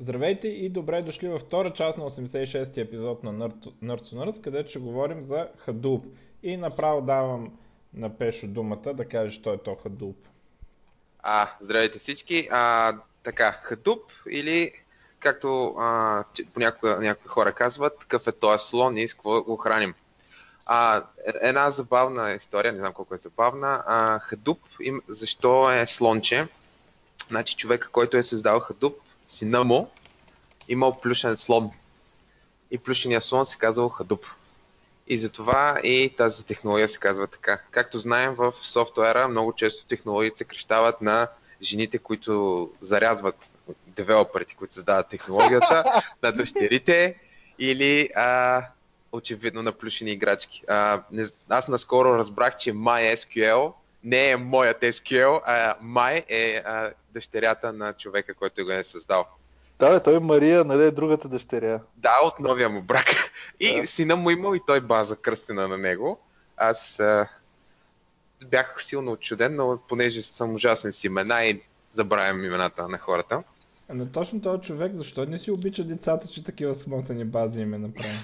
Здравейте и добре дошли във втора част на 86-ти епизод на Nerds Nerds, където ще говорим за Hadoop. И направо давам на Пешо думата да каже, що е то Hadoop. А, здравейте всички. А, така, Hadoop или както понякога някои хора казват, какъв е този слон и с какво го храним. А, една забавна история, не знам колко е забавна. А, Hadoop, им, защо е слонче? Значи човека, който е създал Hadoop, сина му имал плюшен слон. И плюшения слон се казвал Hadoop. И затова и тази технология се казва така. Както знаем, в софтуера много често технологиите се крещават на жените, които зарязват девелоперите, които създават технологията, на дъщерите или а, очевидно на плюшени играчки. А, не, аз наскоро разбрах, че MySQL не е моят SQL, а My е а, дъщерята на човека, който го е създал. Да, бе, той Мария, нали е другата дъщеря. Да, от новия му брак. И да. сина му имал и той база кръстена на него. Аз а, бях силно отчуден, но понеже съм ужасен с имена и забравям имената на хората. Но точно този човек, защо не си обича децата, че такива смотани бази им е направил?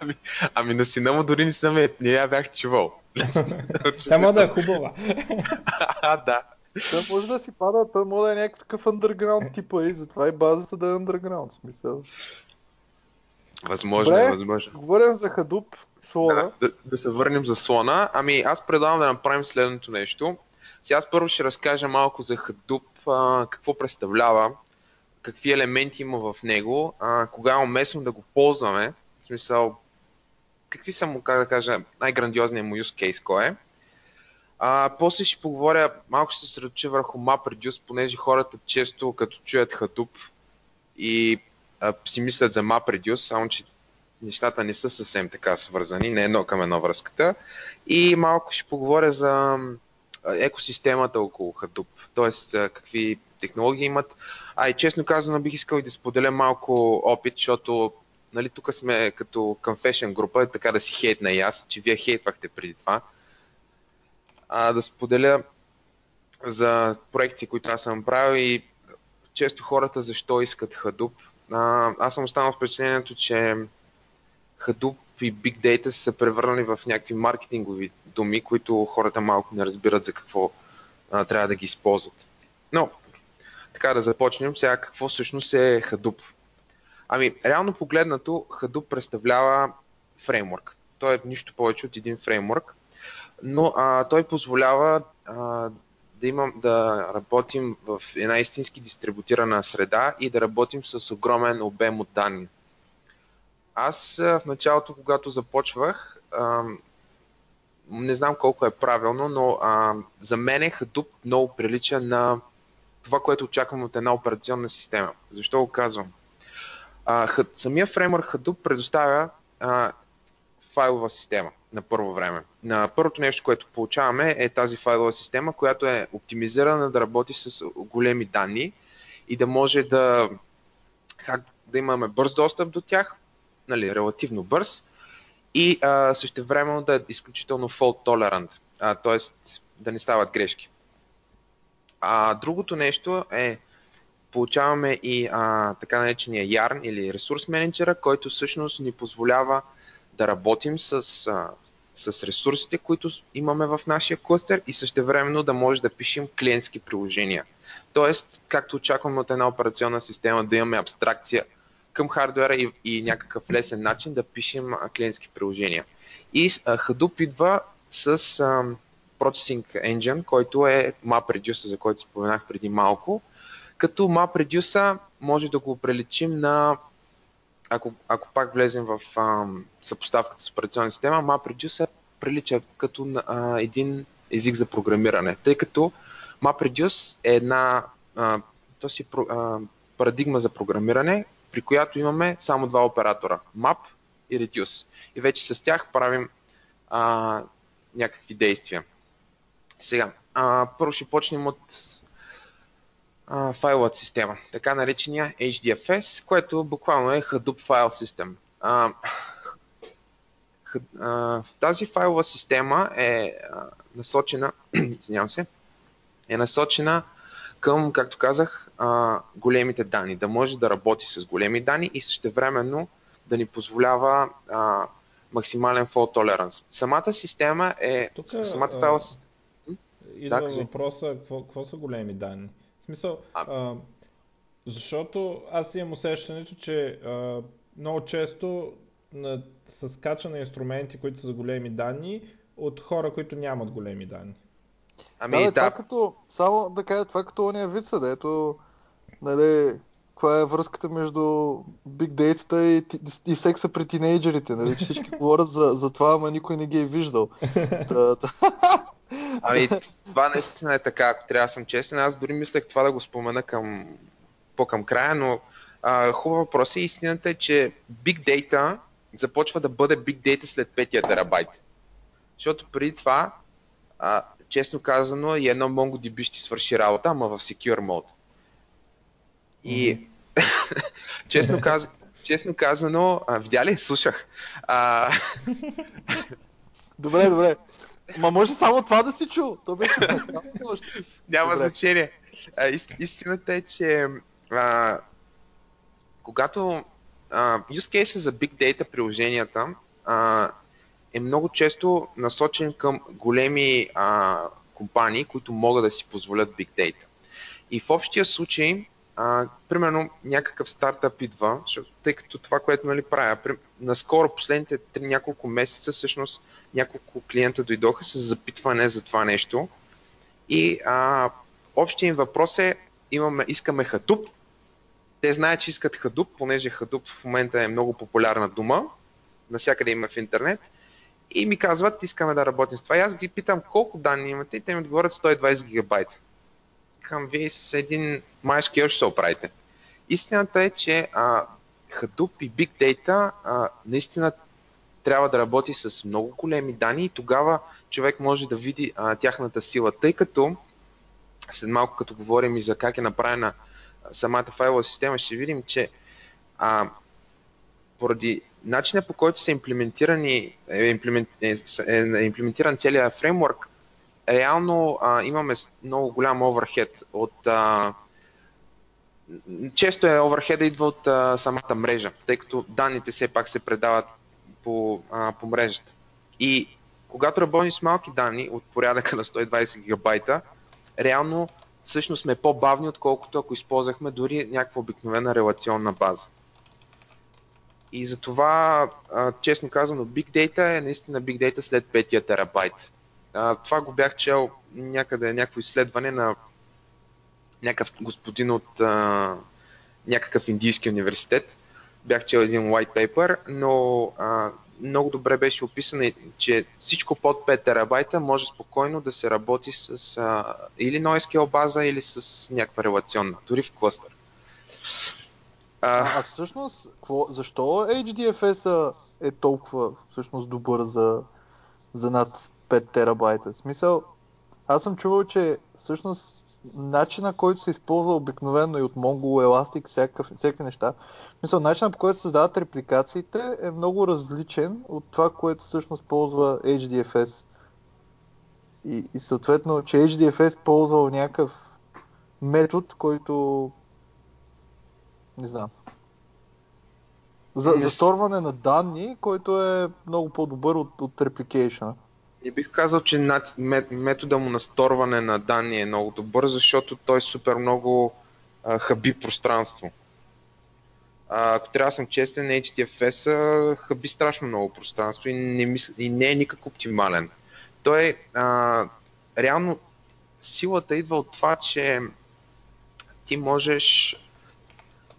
ами, ами на сина му дори не съм е, не я бях чувал. Тя да е хубава. а, да. Той може да си пада, той може да е някакъв underground типа и затова и базата да е underground, смисъл. Възможно, Добре, възможно. Говорим за Hadoop, слона. Да, да, да се върнем за слона. Ами аз предлагам да направим следното нещо. Сега аз първо ще разкажа малко за Hadoop, а, какво представлява, какви елементи има в него, а, кога е уместно да го ползваме, в смисъл, какви са му, как да кажа, най-грандиозният му use case, кой е. А, после ще поговоря, малко ще се средочи върху MapReduce, понеже хората често като чуят Hadoop и а, си мислят за MapReduce, само че нещата не са съвсем така свързани, не едно към едно връзката. И малко ще поговоря за екосистемата около Hadoop, т.е. какви технологии имат. А и честно казано бих искал и да споделя малко опит, защото нали, тук сме като confession група, така да си хейтна и аз, че вие хейтвахте преди това а, да споделя за проекти, които аз съм правил и често хората защо искат Hadoop. А, аз съм останал впечатлението, че Hadoop и Big Data са се превърнали в някакви маркетингови думи, които хората малко не разбират за какво а, трябва да ги използват. Но, така да започнем сега какво всъщност е Hadoop. Ами, реално погледнато, Hadoop представлява фреймворк. Той е нищо повече от един фреймворк, но а, той позволява а, да, имам, да работим в една истински дистрибутирана среда и да работим с огромен обем от данни. Аз в началото, когато започвах, а, не знам колко е правилно, но а, за мен Hadoop много прилича на това, което очаквам от една операционна система. Защо го казвам? А, самия фреймворк Hadoop предоставя а, файлова система на първо време. На първото нещо, което получаваме е тази файлова система, която е оптимизирана да работи с големи данни и да може да, да имаме бърз достъп до тях, нали, релативно бърз и а, време да е изключително fault tolerant, т.е. да не стават грешки. А, другото нещо е получаваме и а, така наречения Yarn или ресурс менеджера, който всъщност ни позволява да работим с, а, с ресурсите, които имаме в нашия клъстер и същевременно да може да пишем клиентски приложения. Тоест, както очакваме от една операционна система да имаме абстракция към хардвера и, и някакъв лесен начин да пишем клиентски приложения. И а, Hadoop идва с а, Processing Engine, който е MapReduce, за който споменах преди малко. Като MapReduce може да го преличим на ако, ако пак влезем в а, съпоставката с операционна система, MapReduce прилича като а, един език за програмиране, тъй като MapReduce е една а, то си, а, парадигма за програмиране, при която имаме само два оператора Map и Reduce. И вече с тях правим а, някакви действия. Сега, а, първо ще почнем от а, файловата система, така наречения HDFS, което буквално е Hadoop. А, а, тази файлова система е насочена, извинявам се, е насочена към, както казах, големите данни, да може да работи с големи данни и същевременно да ни позволява а, максимален fault tolerance. Самата система е... Тук, самата а, файл... Идва Да, въпроса, какво, какво са големи данни? В смисъл, А- а, защото аз имам усещането, че а, много често на, се скача на инструменти, които са за големи данни, от хора, които нямат големи данни. Ами да, да, това като, само да кажа, това като ония вица, дето, нали, каква е връзката между Big Data и, и секса при тинейджерите, нали, всички говорят за, за това, ама никой не ги е виждал. Да, да. Ами, това наистина е така, ако трябва да съм честен. Аз дори мислех това да го спомена към, по-към края, но а, хубав въпрос е. Истината е, че Big Data започва да бъде Big Data след 5 терабайт. Защото преди това, а, честно казано, и едно MongoDB ще свърши работа, ама в Secure Mode. И честно, каз... честно казано, а, видя ли, слушах. А, Добре, добре. Ма може само това да си чул. То беше. Няма Добре. значение. А, ист, истината е, че а, когато а, use case за Big Data приложенията а, е много често насочен към големи а, компании, които могат да си позволят Big Data. И в общия случай, а, примерно някакъв стартъп идва, защото, тъй като това, което нали, правя, при, наскоро, последните три няколко месеца, всъщност няколко клиента дойдоха с запитване за това нещо. И а, общия им въпрос е, имаме, искаме Hadoop. Те знаят, че искат Hadoop, понеже Hadoop в момента е много популярна дума. Насякъде има в интернет. И ми казват, искаме да работим с това. И аз ги питам колко данни имате и те ми отговорят 120 гигабайта. Към вие с един MySQL ще се оправите. Истината е, че а, Hadoop и Big Data а, наистина трябва да работи с много големи данни и тогава човек може да види а, тяхната сила, тъй като след малко като говорим и за как е направена самата файлова система, ще видим, че а, поради начина по който са имплементирани, е, имплемент, е, е, е имплементиран целият фреймворк, реално а, имаме много голям оверхед от а, често е оверхеда идва от а, самата мрежа, тъй като данните все пак се предават по, а, по мрежата. И когато работим с малки данни от порядъка на 120 гигабайта, реално всъщност сме по-бавни, отколкото ако използвахме дори някаква обикновена релационна база. И затова, честно казано, Big Data е наистина Big Data след 5 терабайт. Това го бях чел някъде, някакво изследване на някакъв господин от а, някакъв индийски университет. Бях чел един white paper, но а, много добре беше описано, че всичко под 5 терабайта може спокойно да се работи с а, или NoSQL база, или с някаква релационна, дори в клъстър. А, а всъщност, какво, защо HDFS е толкова всъщност добър за, за над 5 терабайта? Смисъл, аз съм чувал, че всъщност начина, който се използва обикновено и от Mongo, Elastic, всякакъв, всякакви неща, в смисъл, начина по който се създават репликациите е много различен от това, което всъщност ползва HDFS. И, и съответно, че HDFS ползвал някакъв метод, който не знам. За, Не за с- сторване на данни, който е много по-добър от, от replication. Не бих казал, че метода му на сторване на данни е много добър, защото той супер много а, хаби пространство. А, ако трябва да съм честен, HDFS хаби страшно много пространство и не, мис... и не е никак оптимален. Той а, реално силата идва от това, че ти можеш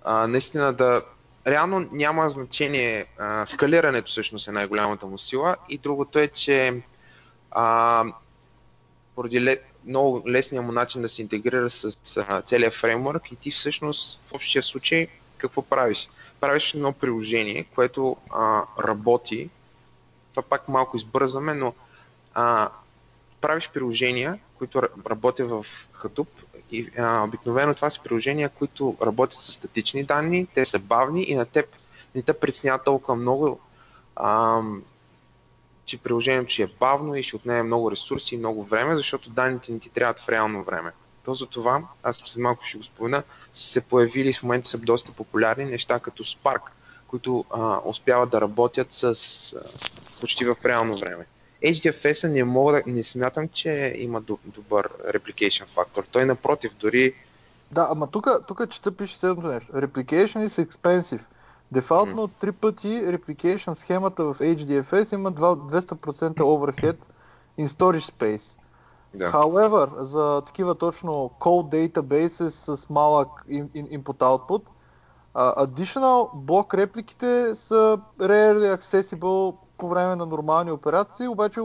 а, наистина да. Реално няма значение. А, скалирането всъщност е най-голямата му сила. И другото е, че а, поради ле, много лесния му начин да се интегрира с а, целия фреймворк и ти всъщност в общия случай какво правиш? Правиш едно приложение, което а, работи. Това пак малко избързаме, но а, правиш приложения, които ра- работят в Hadoop и а, обикновено това са приложения, които работят с статични данни, те са бавни и на теб не те притеснява толкова много, а, че приложението ще е бавно и ще отнеме много ресурси и много време, защото данните не ти трябват в реално време. то за това, аз след малко ще го спомена, са се появили в момента са доста популярни неща като Spark, които а, успяват да работят с а, почти в реално време. HDFS не, мога не смятам, че има добър replication фактор. Той напротив, дори... Да, ама тук, тук чета пише следното нещо. Replication is expensive. Дефалтно три пъти replication схемата в HDFS има 200% overhead in storage space. Да. However, за такива точно code databases с малък input-output, additional блок репликите са rarely accessible по време на нормални операции, обаче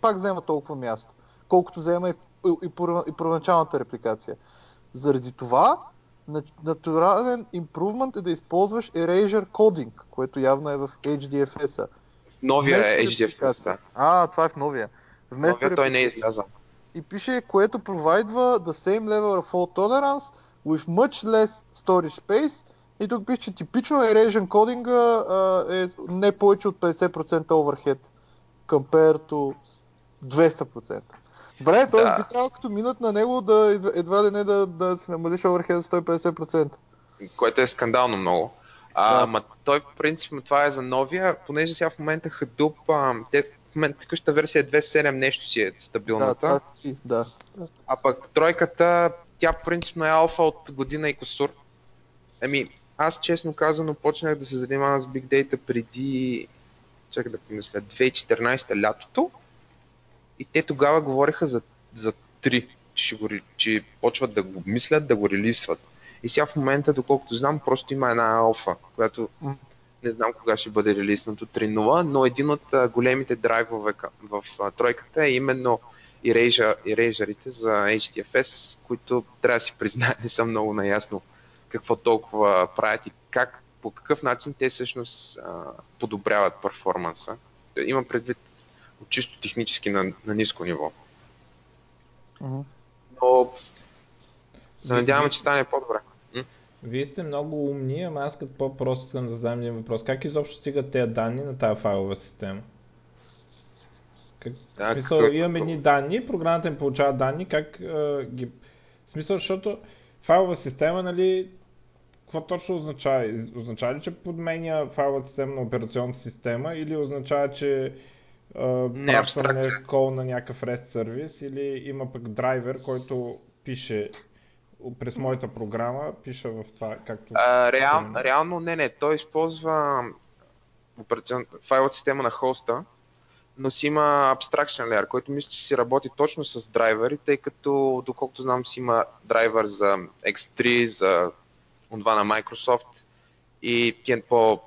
пак взема толкова място, колкото взема и, и, и първоначалната репликация. Заради това, натурален импрувмент е да използваш Erasure Coding, което явно е в HDFS-а. Новия е HDFS, да. А, това е в новия. Вместо новия той не е излязъл. И пише, което провайдва the same level of fault tolerance with much less storage space и тук пише, че типично Erasure кодинга е не повече от 50% overhead compared to 200%. Добре, т.е. Да. би трябвало като минат на него да едва ли не да, да се намалиш overhead за 150%. Което е скандално много. А, да. ма той принцип това е за новия, понеже сега в момента Hadoop, а, те в момента текущата версия е 2.7 нещо си е стабилната. Да, да, да. А пък тройката, тя принципно е алфа от година и косур. Еми, аз честно казано почнах да се занимавам с Big Data преди, чакай да помисля, 2014 лятото и те тогава говореха за, за 3, че, го, че почват да го мислят, да го релисват. И сега в момента, доколкото знам, просто има една алфа, която не знам кога ще бъде релиснато 3.0, но един от големите драйвове в тройката е именно ерейжерите за HDFS, които трябва да си призная, не съм много наясно какво толкова правят и как, по какъв начин те всъщност подобряват перформанса. Има предвид от чисто технически на, на ниско ниво. Uh-huh. Но се надяваме, че стане по-добре. Вие сте много умни, ама аз като по-просто искам да задам един въпрос. Как изобщо стигат тези данни на тази файлова система? Как, да, смисъл, как... имаме едни данни, програмата им получава данни, как а, ги... В смисъл, защото файлова система, нали, какво точно означава? Означава ли, че подменя файловата система на операционната система или означава, че не е кол на някакъв REST сервис или има пък драйвер, който пише през моята програма, пише в това, както... А, реал, реално не, не. Той използва операцион... файловата система на хоста, но си има abstraction layer, който мисля, че си работи точно с драйвери, тъй като, доколкото знам, си има драйвер за X3, за това на Microsoft и по, по,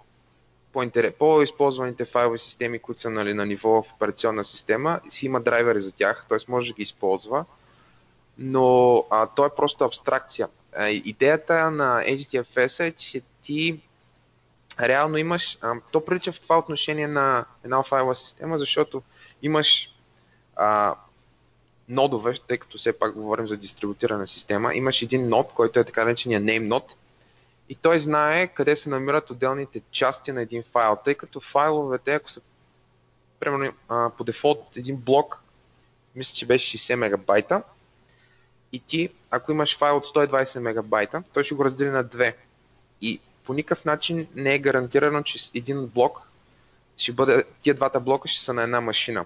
по-използваните файлови системи, които са нали, на ниво в операционна система, си има драйвери за тях, т.е. може да ги използва, но а, то е просто абстракция. А, идеята на HDFS е, че ти реално имаш, а, то прилича в това отношение на една файлова система, защото имаш а, нодове, тъй като все пак говорим за дистрибутирана система, имаш един нод, който е така наречения name node, и той знае къде се намират отделните части на един файл, тъй като файловете, ако са примерно по дефолт един блок, мисля, че беше 60 мегабайта, и ти, ако имаш файл от 120 мегабайта, той ще го раздели на две. И по никакъв начин не е гарантирано, че един блок ще бъде, тия двата блока ще са на една машина.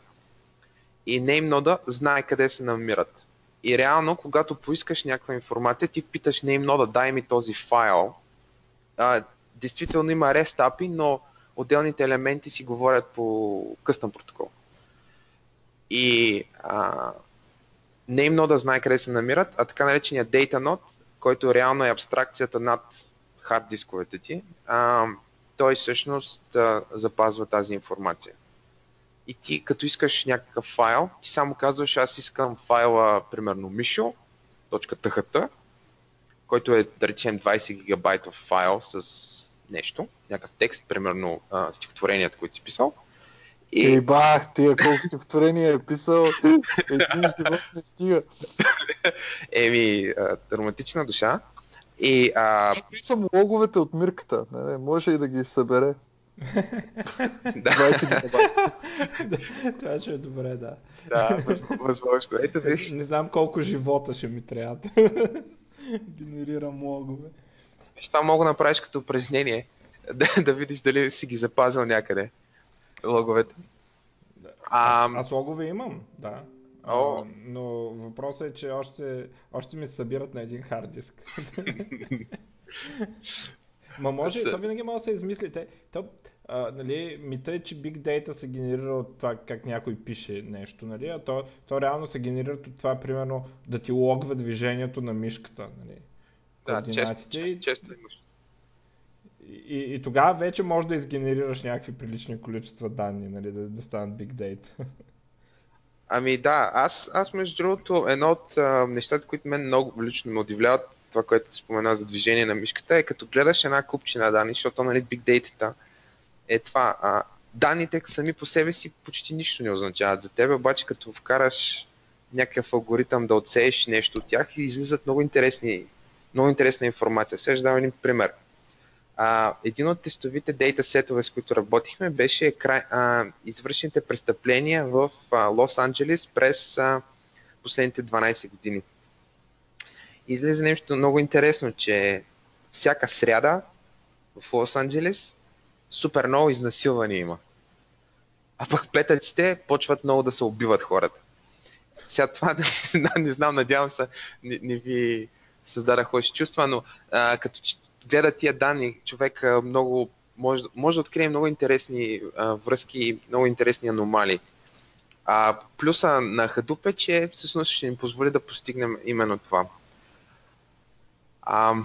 И NameNode знае къде се намират. И реално, когато поискаш някаква информация, ти питаш NameNode, дай ми този файл, а, действително има API, но отделните елементи си говорят по къстъм протокол. И а, name node знае къде се намират, а така наречения data node, който реално е абстракцията над хард дисковете ти, а, той всъщност а, запазва тази информация. И ти, като искаш някакъв файл, ти само казваш, аз искам файла, примерно, misho.tht, който е, да речем, 20 гигабайтов файл с нещо, някакъв текст, примерно а, стихотворенията, които си писал. И... Ей, бах, тия колко стихотворения е писал, един живот не стига. Еми, а, романтична душа. И, а... Писам логовете от Мирката, не, не, може и да ги събере. Това ще е добре, да. Да, възможно. Ето виж. Не знам колко живота ще ми трябва. Генерирам логове. Виж, това мога да направиш като упражнение. Да, да видиш дали си ги запазил някъде. Логовете. А... Аз логове имам, да. О. Но въпросът е, че още, още ми се събират на един хард диск. Ма може, С... то винаги може да се измисли. Те, то, а, нали, мита е, че Big Data се генерира от това как някой пише нещо, нали, а то, то реално се генерира от това, примерно, да ти логва движението на мишката. Нали, да, често, и... често имаш. И, и, и тогава вече можеш да изгенерираш някакви прилични количества данни, нали, да, да станат Big Data. Ами да, аз, аз между другото, едно от а, нещата, които мен много лично ме удивляват, това, което спомена за движение на мишката, е като гледаш една купчина данни, защото нали, Big Data е това. А, данните сами по себе си почти нищо не означават за теб, обаче като вкараш някакъв алгоритъм да отсееш нещо от тях излизат много интересни, много интересна информация. Сега ще дам един пример. А, един от тестовите дейта сетове, с които работихме, беше край, а, извършените престъпления в Лос-Анджелес през а, последните 12 години. Излезе нещо много интересно, че всяка сряда в Лос-Анджелес супер много изнасилвания има. А пък петъците почват много да се убиват хората. Сега това не, не знам, надявам се, не, не ви създадах лоши чувства, но а, като гледа тия данни, човек а, много може, може да открие много интересни а, връзки, много интересни аномалии. А плюса на Hadoop е, че всъщност ще ни позволи да постигнем именно това. А,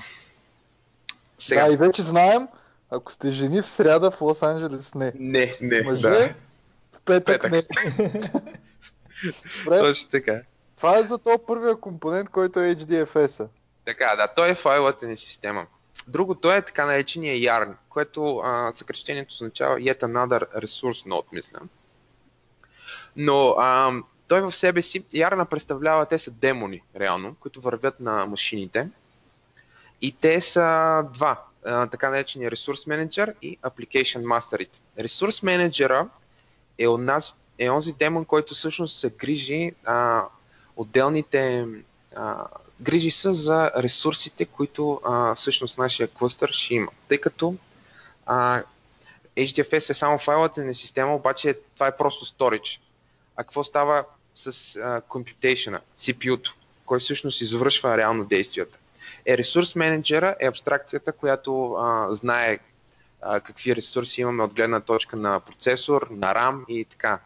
сега... Да, и вече знаем, ако сте жени в сряда в Лос Анджелес, не. Не, не, Мъже, да. в петък, петък. не. Точно така. Това е за то първия компонент, който е HDFS-а. Така, да, той е файловата ни система. Другото е така наречения YARN, което а, съкрещението означава Yet Another Resource Node, мисля. Но а, той в себе си, YARN представлява, те са демони, реално, които вървят на машините. И те са два така наречения ресурс менеджер и application master. Ресурс менеджера е, нас, е онзи демон, който всъщност се грижи а, отделните а, грижи са за ресурсите, които а, всъщност нашия клъстър ще има. Тъй като а, HDFS е само файлата на система, обаче това е просто storage. А какво става с а, computation CPU-то, който всъщност извършва реално действията? Е, ресурс менеджера е абстракцията, която а, знае а, какви ресурси имаме от гледна точка на процесор, на RAM и така.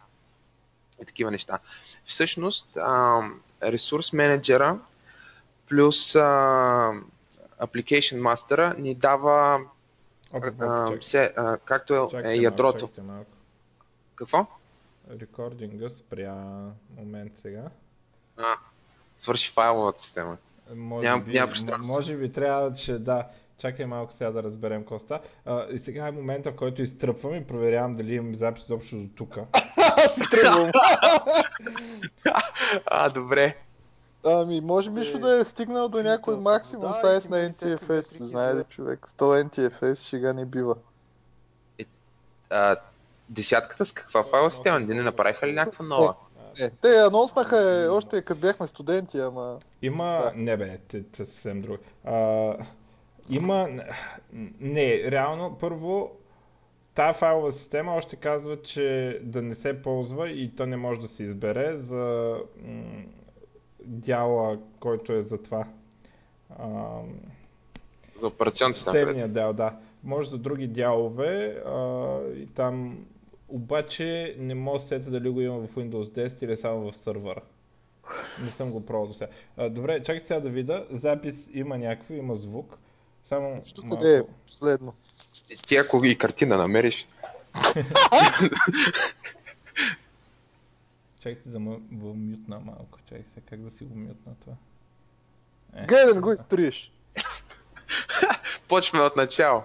И такива неща. Всъщност, а, ресурс менеджера плюс а, Application Master ни дава а, все, а, както е, е ядрото. Какво? Рекординга спря момент сега. А, свърши файловата система. Може Ням, би, няма може би трябва, че да. Чакай малко сега да разберем какво става. И сега е момента, в който изтръпвам и проверявам дали имам запис общо до тук. Аз тръгвам. а, добре. Ами, може би ще да е стигнал до някой максимум да, сайз на NTFS. Знае ли човек? 100 NTFS ще не бива. Е, а, десятката с каква файла система? Не направиха ли някаква нова? Е, те анонснаха още като бяхме студенти, ама... Има... Да. Не бе, те, те съвсем друго. А, има... Не, реално, първо, тази файлова система още казва, че да не се ползва и то не може да се избере за м- дяла, който е за това. А, за операционната система. Системния дял, да. Може за други дялове а, и там обаче не мога да сета дали го има в Windows 10 или само в сървъра. Не съм го пробвал до сега. добре, чакай сега да видя. Запис има някакво, има звук. Само Що малко... е последно? Ти ако и картина намериш. Чакайте да му го мютна малко. Чакай сега как да си го мютна това. Е. Гледай го изтриеш. Почваме от начало.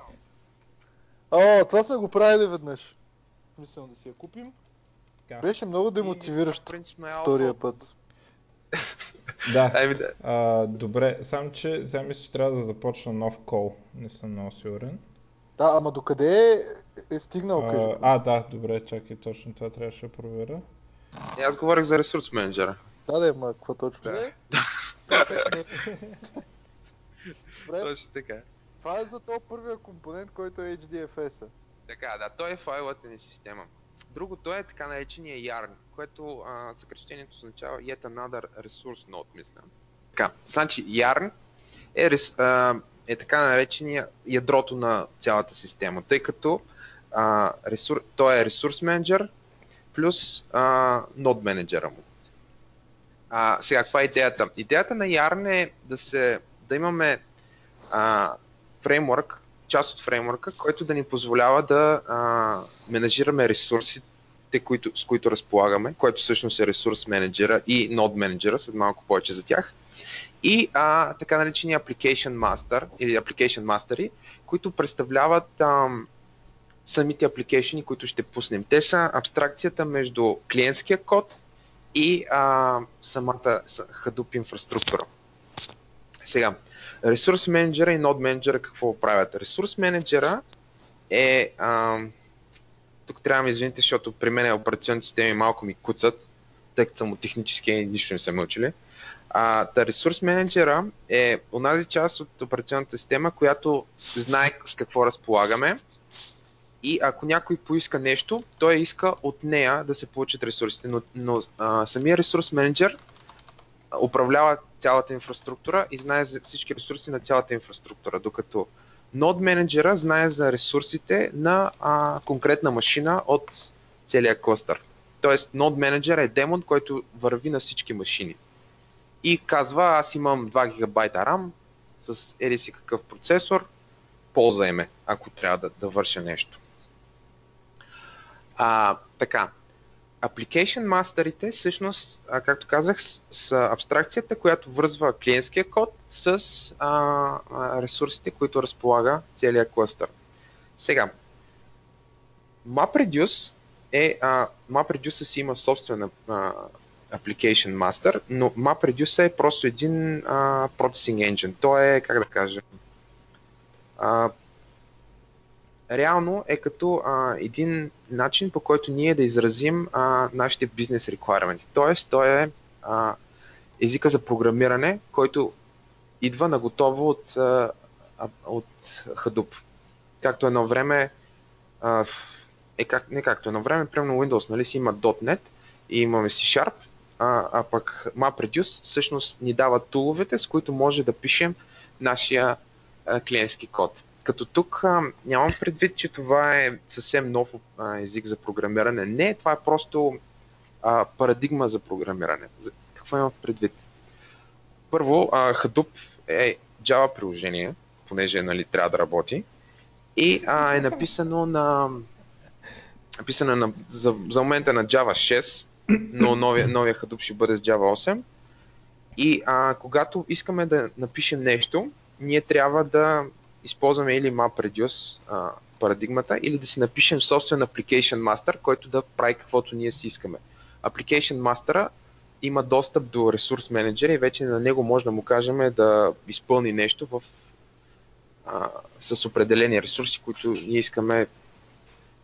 О, това сме го правили веднъж смисъл да си я купим. Така. Беше много демотивиращо е втория път. да. А, добре, само че сега мисля, че трябва да започна нов кол. Не съм много сигурен. Да, ама докъде е стигнал, а, кажи. А, да, добре, чакай, точно това трябваше да проверя. Е, аз говорих за ресурс менеджера. Да, да, ма, какво точно е? Добре, Точно така. това е за този първия компонент, който е HDFS-а. Така, да, той е файловата ни система. Другото е така наречения YARN, което а, съкрещението означава Yet Another Resource Node, мисля. Така, значи YARN е, а, е така наречения ядрото на цялата система, тъй като а, ресур... той е ресурс менеджер плюс нод менеджера му. А, сега, каква е идеята? Идеята на Yarn е да, се, да имаме а, фреймворк, част от фреймворка, който да ни позволява да а, менажираме ресурсите, които, с които разполагаме, който всъщност е ресурс менеджера и нод менеджера, след малко повече за тях. И а, така наречени Application Master или Application Mastery, които представляват ам, самите апликейшени, които ще пуснем. Те са абстракцията между клиентския код и а, самата Hadoop инфраструктура. Сега, ресурс менеджера и нод менеджера какво правят? Ресурс менеджера е... А, тук трябва да ме извините, защото при мен операционните системи малко ми куцат, тъй като съм от технически и нищо не са ме учили. А, та ресурс менеджера е онази част от операционната система, която знае с какво разполагаме и ако някой поиска нещо, той иска от нея да се получат ресурсите, но, но а, самия ресурс менеджер управлява цялата инфраструктура и знае за всички ресурси на цялата инфраструктура, докато нод менеджера знае за ресурсите на а, конкретна машина от целия клъстър. Тоест, нод менеджер е демон, който върви на всички машини. И казва, аз имам 2 гигабайта RAM с еди си какъв процесор, ползвай ме, ако трябва да, да върша нещо. А, така, Application мастерите, всъщност, както казах, са абстракцията, която връзва клиентския код с а, ресурсите, които разполага целият клъстър. Сега, MapReduce е, а, MapReduce си има собствена Application Master, но MapReduce е просто един а, processing engine. Той е, как да кажа, а, реално е като а, един начин по който ние да изразим а, нашите бизнес requirements. Тоест, той е а, езика за програмиране, който идва на готово от, а, от Hadoop. Както едно време, а, е как, не както едно време, примерно Windows нали, си има .NET и имаме C Sharp, а, а пък MapReduce всъщност ни дава туловете, с които може да пишем нашия а, клиентски код. Като тук а, нямам предвид, че това е съвсем нов а, език за програмиране. Не, това е просто а, парадигма за програмиране. Какво имам предвид? Първо, а, Hadoop е Java приложение, понеже нали, трябва да работи. И а, е написано на написано на, за, за момента на Java 6, но новия, новия Hadoop ще бъде с Java 8. И а, когато искаме да напишем нещо, ние трябва да използваме или MapReduce а, парадигмата, или да си напишем собствен Application Master, който да прави каквото ние си искаме. Application Master има достъп до ресурс менеджера и вече на него може да му кажем да изпълни нещо в, а, с определени ресурси, които ние искаме,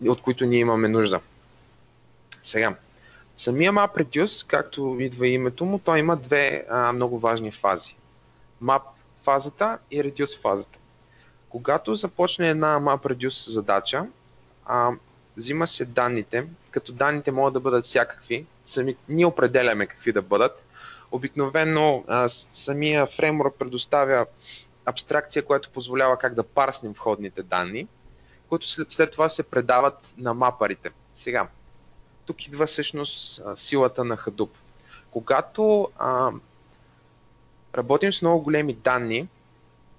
от които ние имаме нужда. Сега, самия MapReduce, както идва името му, той има две а, много важни фази. Map фазата и Reduce фазата. Когато започне една MapReduce задача, а, взима се данните, като данните могат да бъдат всякакви, сами, ние определяме какви да бъдат. Обикновено а, самия фреймворк предоставя абстракция, която позволява как да парснем входните данни, които след, след това се предават на мапарите. Сега, тук идва всъщност силата на Hadoop. Когато а, работим с много големи данни,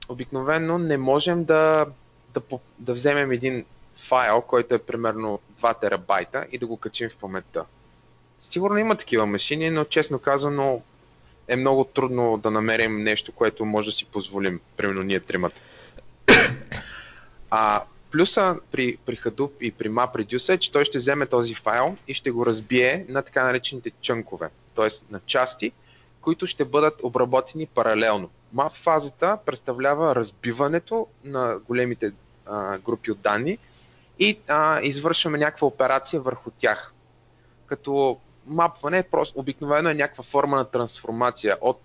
обикновено не можем да, да, да вземем един файл, който е примерно 2 терабайта и да го качим в паметта. Сигурно има такива машини, но честно казано е много трудно да намерим нещо, което може да си позволим, примерно ние тримата. А плюса при, при Hadoop и при MapReduce е, че той ще вземе този файл и ще го разбие на така наречените чънкове, т.е. на части, които ще бъдат обработени паралелно. Map фазата представлява разбиването на големите а, групи от данни и а, извършваме някаква операция върху тях. Като мапване е просто обикновено е някаква форма на трансформация от,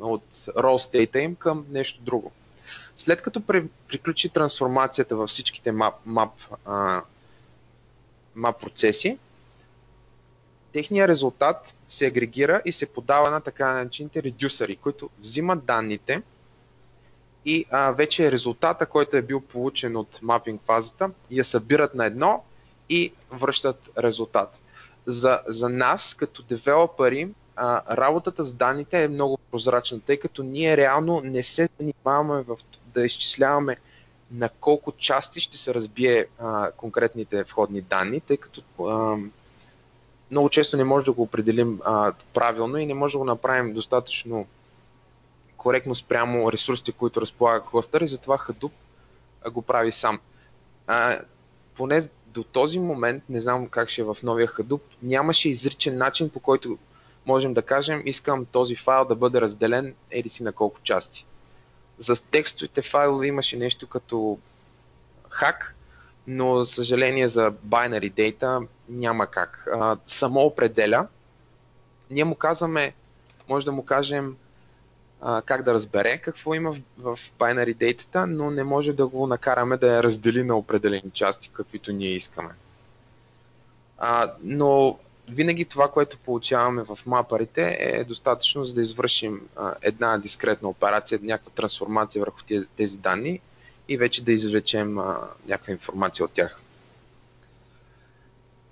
от raw state им към нещо друго. След като приключи трансформацията във всичките map, map, а, map процеси, техният резултат се агрегира и се подава на така наречените редюсъри, които взимат данните и а, вече резултата, който е бил получен от мапинг фазата, я събират на едно и връщат резултат. За, за нас, като девелопери, а, работата с данните е много прозрачна, тъй като ние реално не се занимаваме в, да изчисляваме на колко части ще се разбие а, конкретните входни данни, тъй като а, много често не може да го определим а, правилно и не може да го направим достатъчно коректно спрямо ресурсите, които разполага кластър и затова Hadoop го прави сам. А, поне до този момент, не знам как ще е в новия Hadoop, нямаше изричен начин по който можем да кажем, искам този файл да бъде разделен еди си на колко части. За текстовите файлове имаше нещо като хак, но за съжаление за binary data няма как. А, само определя. Ние му казваме, може да му кажем а, как да разбере какво има в, в binary data, но не може да го накараме да я раздели на определени части, каквито ние искаме. А, но винаги това, което получаваме в мапарите е достатъчно за да извършим а, една дискретна операция, някаква трансформация върху тези, тези данни и вече да извлечем а, някаква информация от тях.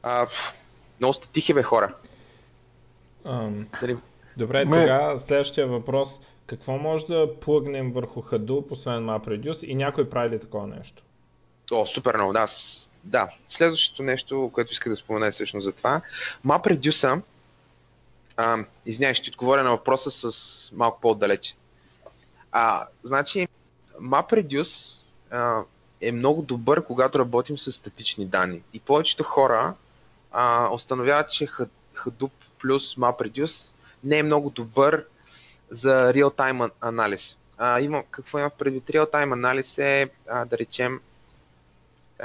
А, много сте тихи, бе, хора. Um, Дали... Добре, Ме... сега следващия въпрос. Какво може да плъгнем върху Hadoop, освен MapReduce и някой прави ли такова нещо? О, супер много, да. Да, следващото нещо, което иска да спомена е всъщност за това. MapReduce, извинявай, ще отговоря на въпроса с малко по-отдалече. А, значи, MapReduce а, е много добър, когато работим с статични данни. И повечето хора а, установяват, че Hadoop плюс MapReduce не е много добър за real-time анализ. А, има, какво има предвид real-time анализ е, а, да речем,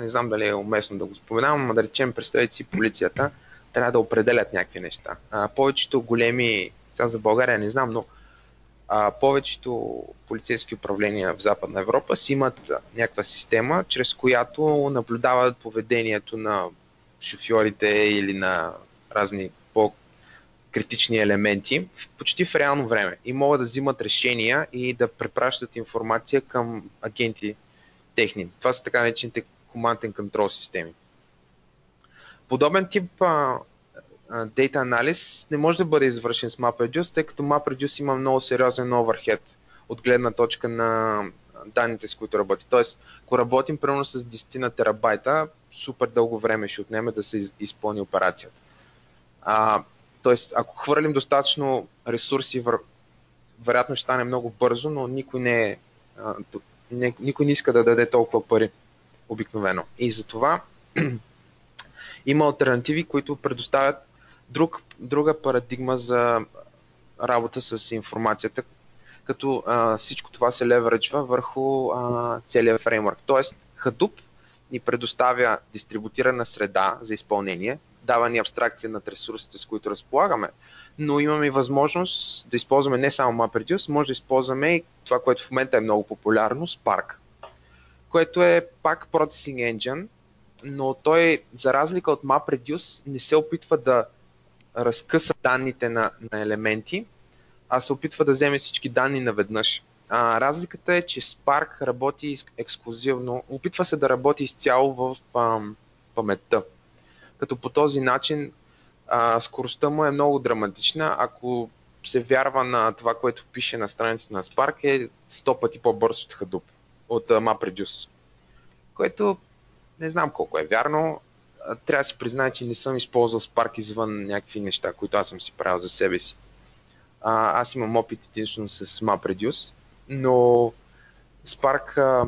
не знам дали е уместно да го споменавам, но да речем, представете си полицията, трябва да определят някакви неща. А, повечето големи, сега за България не знам, но а, повечето полицейски управления в Западна Европа си имат някаква система, чрез която наблюдават поведението на шофьорите или на разни по-критични елементи почти в реално време и могат да взимат решения и да препращат информация към агенти техни. Това са така наречените Command and Control системи. Подобен тип а, дейта анализ не може да бъде извършен с MapReduce, тъй като MapReduce има много сериозен overhead от гледна точка на данните, с които работи. Тоест, ако работим примерно с 10 на терабайта, супер дълго време ще отнеме да се изпълни операцията. А, тоест, ако хвърлим достатъчно ресурси, вероятно ще стане много бързо, но никой не, е, не, никой не иска да даде толкова пари обикновено. И затова има альтернативи, които предоставят друг, друга парадигма за работа с информацията, като а, всичко това се левереджва върху а, целият фреймворк. Тоест, Hadoop ни предоставя дистрибутирана среда за изпълнение, дава ни абстракция над ресурсите, с които разполагаме, но имаме и възможност да използваме не само MapReduce, може да използваме и това, което в момента е много популярно, Spark, което е пак Processing Engine, но той, за разлика от MapReduce, не се опитва да разкъса данните на, на елементи, а се опитва да вземе всички данни наведнъж. А, разликата е, че Spark работи ексклюзивно, опитва се да работи изцяло в ам, паметта. Като по този начин а, скоростта му е много драматична. Ако се вярва на това, което пише на страницата на Spark, е 100 пъти по-бърз от Hadoop, от MapReduce. Което не знам колко е вярно трябва да си призная, че не съм използвал Spark извън някакви неща, които аз съм си правил за себе си. А, аз имам опит единствено с MapReduce, но Spark, а,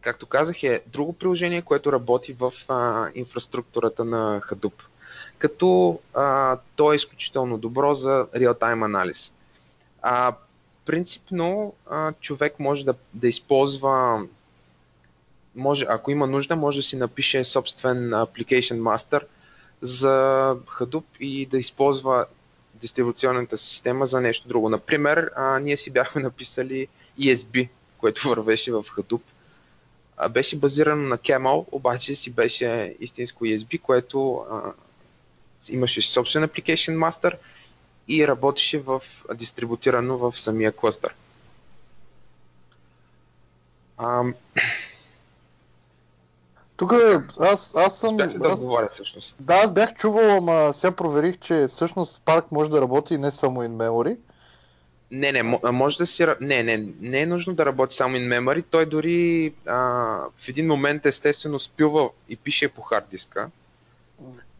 както казах, е друго приложение, което работи в а, инфраструктурата на Hadoop. Като а, то е изключително добро за real-time анализ. А, принципно а, човек може да, да използва може, ако има нужда, може да си напише собствен Application Master за Hadoop и да използва дистрибуционната система за нещо друго. Например, а, ние си бяхме написали ESB, което вървеше в Hadoop. А, беше базирано на Camel, обаче си беше истинско ESB, което а, имаше собствен Application Master и работеше в, дистрибутирано в самия клъстър. А, тук аз, аз съм... Да аз, говоря всъщност. Да, аз бях чувал, ама сега проверих, че всъщност Spark може да работи не само in memory. Не, не, може да си... Не, не, не е нужно да работи само in memory. Той дори а, в един момент естествено спилва и пише по хард диска.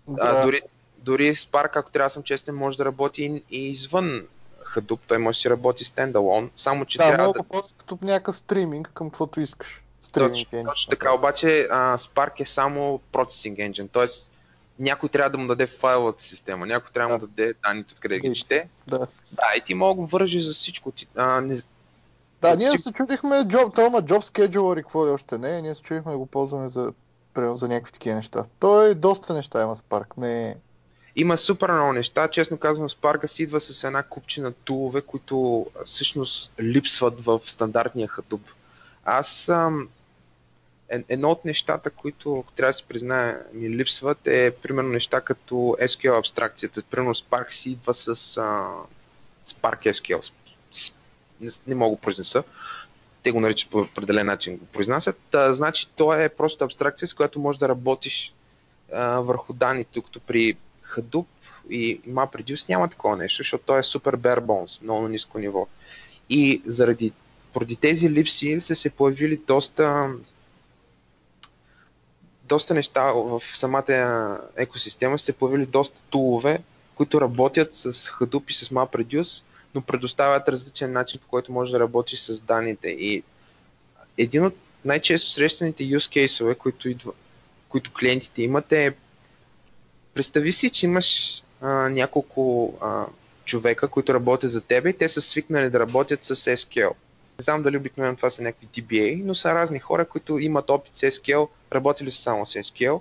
Да. А, дори, дори Spark, ако трябва да съм честен, може да работи и, и извън Hadoop. Той може да си работи стендалон, само че да, трябва да... Да, като някакъв стриминг към каквото искаш. Точно, точно така, обаче а, Spark е само Processing Engine, т.е. някой трябва да му даде файловата система, някой трябва да му даде данните, откъде ги чете. Да. да, и ти мога да вържи за всичко. Ти, а, не... Да, ние се чудихме, job, това има Job Scheduler и какво ли още не, ние се чудихме да го ползваме за, за някакви такива неща. Той е доста неща има Spark, не е... Има супер много неща. Честно казвам, Spark си идва с една купчина тулове, които всъщност липсват в стандартния Hadoop. Аз ам, едно от нещата, които трябва да се признае ми липсват е примерно неща като SQL абстракцията. Примерно Spark си идва с а, Spark SQL. Не, не мога произнеса. Те го наричат по определен начин го произнасят. А, значи то е просто абстракция, с която можеш да работиш а, върху данните, като при Hadoop и MapReduce няма такова нещо, защото то е супер bare bones, много ниско ниво. И заради поради тези липси са се появили доста доста неща в самата екосистема се появили доста тулове, които работят с Hadoop и с MapReduce, но предоставят различен начин, по който може да работиш с данните. И един от най-често срещаните use case които, идва, които клиентите имат е представи си, че имаш а, няколко а, човека, които работят за тебе и те са свикнали да работят с SQL. Не знам дали обикновено това са някакви DBA, но са разни хора, които имат опит с SQL, работили са само с SQL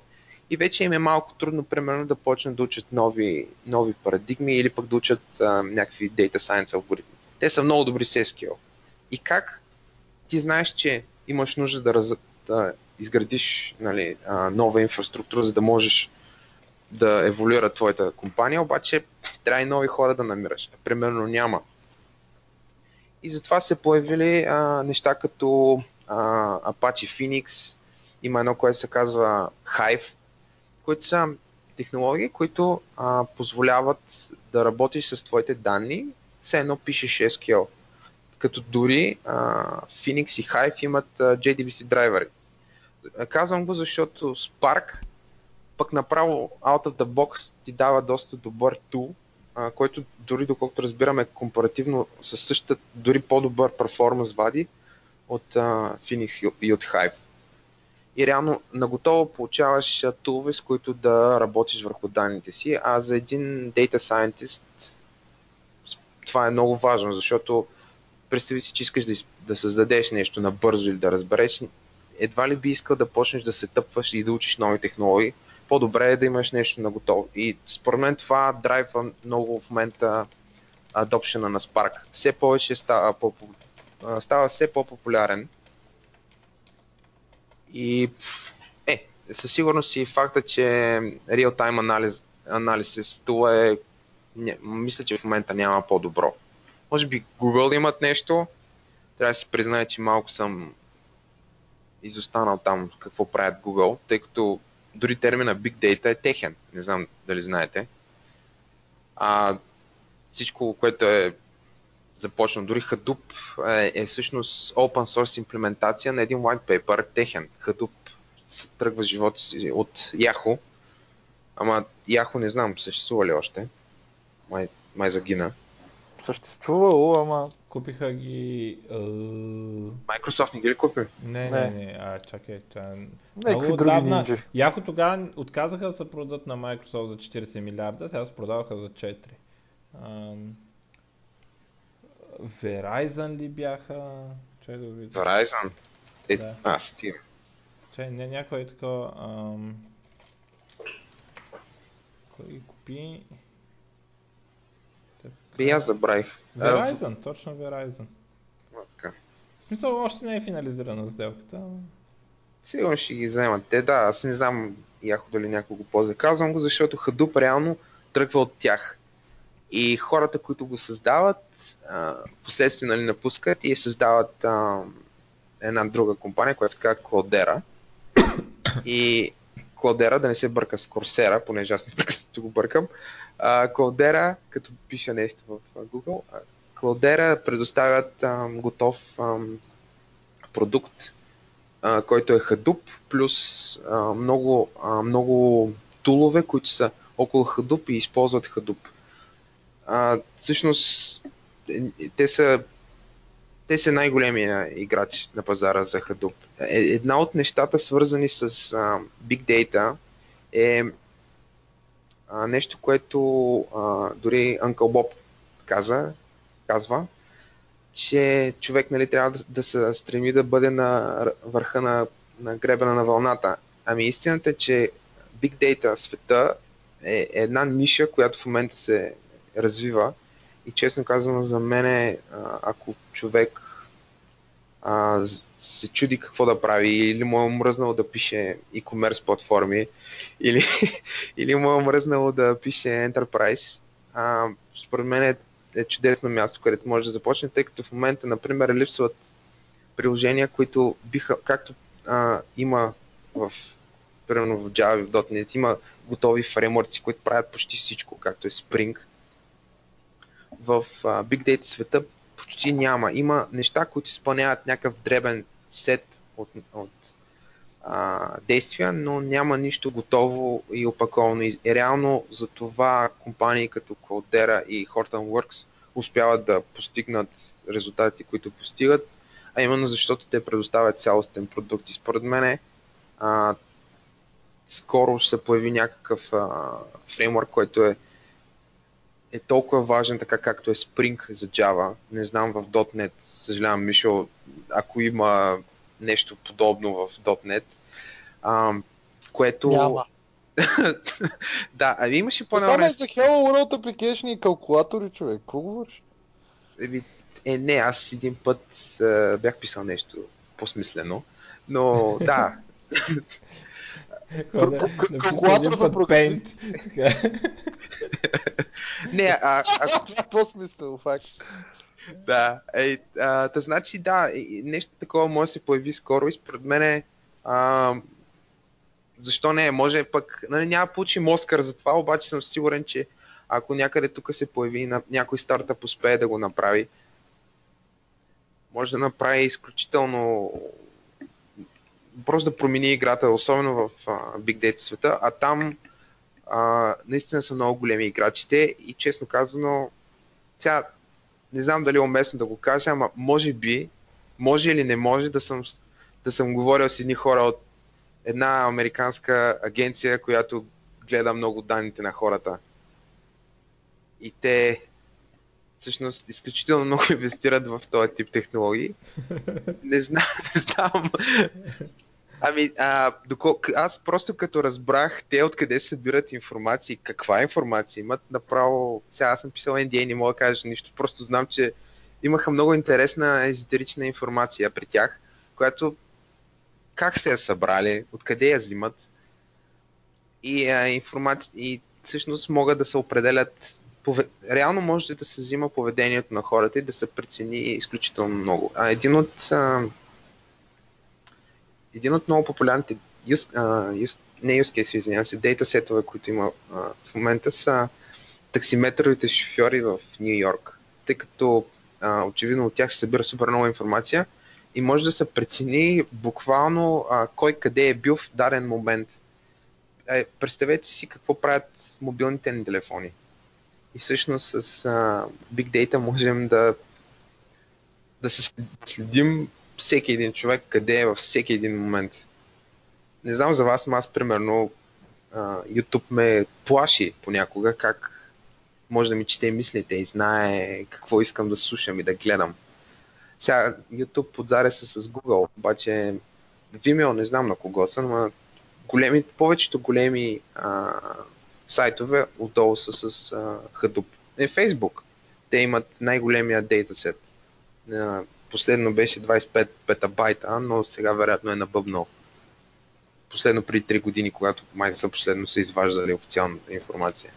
и вече им е малко трудно, примерно, да почнат да учат нови, нови парадигми или пък да учат а, някакви Data Science алгоритми. Те са много добри с SQL. И как ти знаеш, че имаш нужда да, раз, да изградиш нали, а, нова инфраструктура, за да можеш да еволюира твоята компания, обаче трябва и нови хора да намираш. Примерно няма и затова се появили а, неща като а, Apache Phoenix, има едно, което се казва Hive, които са технологии, които а, позволяват да работиш с твоите данни, все едно пишеш SQL. Като дори а, Phoenix и Hive имат а, JDBC драйвери. Казвам го, защото Spark пък направо out of the box ти дава доста добър тул, а, който дори доколкото разбираме компаративно със същата, дори по-добър перформанс вади от а, и от Hive. И реално наготово получаваш тулове, с които да работиш върху данните си, а за един Data Scientist това е много важно, защото представи си, че искаш да, да създадеш нещо набързо или да разбереш, едва ли би искал да почнеш да се тъпваш и да учиш нови технологии, по-добре е да имаш нещо на готово. И според мен това драйва много в момента адопшена на Spark. Все повече става, по, става все по-популярен. И е, със сигурност и факта, че real-time анализ, анализис, това е, не, мисля, че в момента няма по-добро. Може би Google имат нещо, трябва да си призная, че малко съм изостанал там какво правят Google, тъй като дори термина Big Data е техен. Не знам дали знаете. А, всичко, което е започнало, дори Hadoop е, е всъщност open source имплементация на един white paper, техен. Hadoop тръгва живота си от Yahoo. Ама Yahoo не знам, съществува ли още. Май, май загина. Съществувало, ама Купиха ги... Uh... Microsoft не ги ли купи? Не, не, не, а чакай, ча... Много отдавна... Яко тогава отказаха да се продадат на Microsoft за 40 милиарда, сега се продаваха за 4. Um... Verizon ли бяха? Чай да видя. Verizon? Е, да. а, Steam. Чай, не някой такова... Ам... Кой купи... Би аз забравих. Verizon, точно Verizon. А, така. В смисъл, още не е финализирана сделката. Сигурно ще ги вземат. Те да, аз не знам яко дали някой го ползва. Казвам го, защото Hadoop реално тръгва от тях. И хората, които го създават, последствие нали, напускат и създават а, една друга компания, която се казва Cloudera. И Cloudera, да не се бърка с Coursera, понеже аз непрекъснато го бъркам, а, Cloudera, като пиша нещо в Google, Cloudera предоставят а, готов а, продукт, а, който е Hadoop, плюс а, много, а, много тулове, които са около Hadoop и използват Hadoop. А, всъщност, е, те са те са най-големия играч на пазара за Hadoop. Е, една от нещата, свързани с а, Big Data, е нещо, което а, дори Uncle Bob каза, казва, че човек нали, трябва да, да се стреми да бъде на върха на, на гребена на вълната. Ами истината е, че Big Data света е една ниша, която в момента се развива и честно казвам за мен, ако човек а, се чуди какво да прави, или му е мръзнало да пише e-commerce платформи, или, или му е мръзнало да пише Enterprise, а, според мен е, е чудесно място, където може да започне, тъй като в момента, например, липсват приложения, които биха, както а, има в примерно в Java в .NET, има готови фреймворци, които правят почти всичко, както е Spring. В а, Big Data света почти няма. Има неща, които изпълняват някакъв дребен сет от, от а, действия, но няма нищо готово и опаковано. И реално за това компании като Caldera и Hortonworks успяват да постигнат резултати, които постигат, а именно защото те предоставят цялостен продукт. И според мен скоро ще се появи някакъв а, фреймворк, който е е толкова важен, така както е Spring за Java. Не знам в .NET, съжалявам, Мишо, ако има нещо подобно в .NET, а, което... Няма. да, ами имаше по Там е за Hello World Application и калкулатори, човек. Какво говориш? Еми, е, не, аз един път а, бях писал нещо по-смислено, но да. Калкулатор за програмист. Не, а... Това е по-смислено, факт. Да, е, а, да значи да, нещо такова може да се появи скоро и според мен е, а, защо не, може пък, нали, няма да получим Оскар за това, обаче съм сигурен, че ако някъде тук се появи на някой стартъп успее да го направи, може да направи изключително просто да промени играта, особено в Big Data света, а там а, наистина са много големи играчите и честно казано, сега не знам дали е уместно да го кажа, ама може би, може или не може да съм, да съм говорил с едни хора от една американска агенция, която гледа много данните на хората. И те всъщност изключително много инвестират в този тип технологии. Не знам, не знам. Ами, а, доколко, аз просто като разбрах те откъде събират информация, каква информация имат, направо, сега аз съм писал NDA, не мога да кажа нищо, просто знам, че имаха много интересна езотерична информация при тях, която как се я събрали, откъде я взимат. И, а, информация, и всъщност могат да се определят пове... реално може да се взима поведението на хората и да се прецени изключително много. А един от а, един от много популярните use, uh, use, не use извинявам се, дейта сетове, които има uh, в момента са таксиметровите шофьори в Нью Йорк, тъй като uh, очевидно от тях се събира супер много информация и може да се прецени буквално uh, кой къде е бил в даден момент. Е, представете си какво правят мобилните ни телефони. И всъщност с uh, Big Data можем да, да се следим всеки един човек къде е във всеки един момент. Не знам за вас, но аз примерно YouTube ме плаши понякога как може да ми чете мислите и знае какво искам да слушам и да гледам. Сега YouTube подзаря се с Google, обаче Vimeo, не знам на кого са, но големи, повечето големи а, сайтове отдолу са с а, Hadoop. Не, Facebook. Те имат най-големия дейтасет. Последно беше 25 петабайта, но сега вероятно е набъбнал. Последно преди 3 години, когато май са последно са изваждали официалната информация.